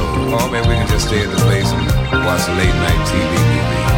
oh maybe we can just stay at the place and watch late night TV movie.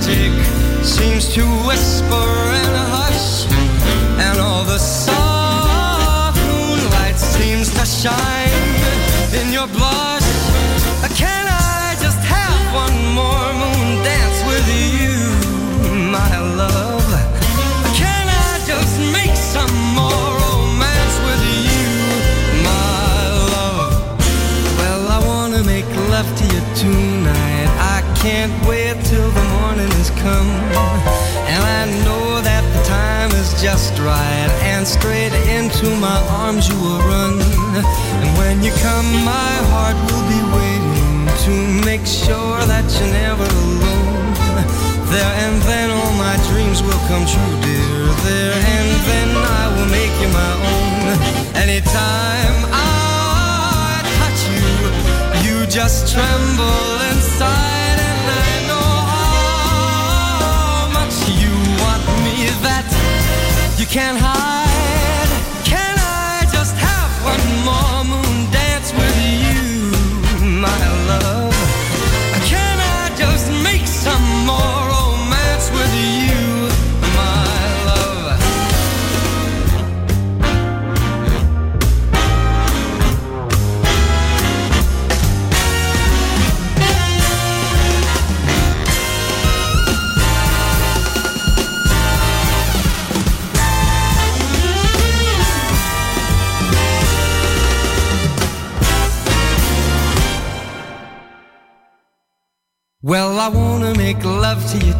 magic seems to whisper and hush, and all the soft moonlight seems to shine in your blush. Can I just have one more moon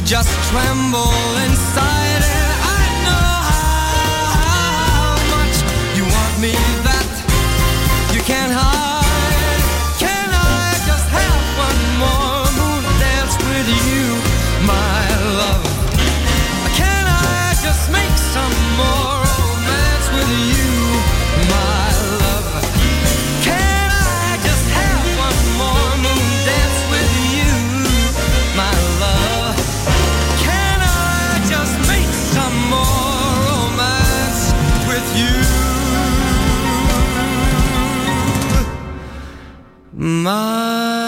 just tremble inside. My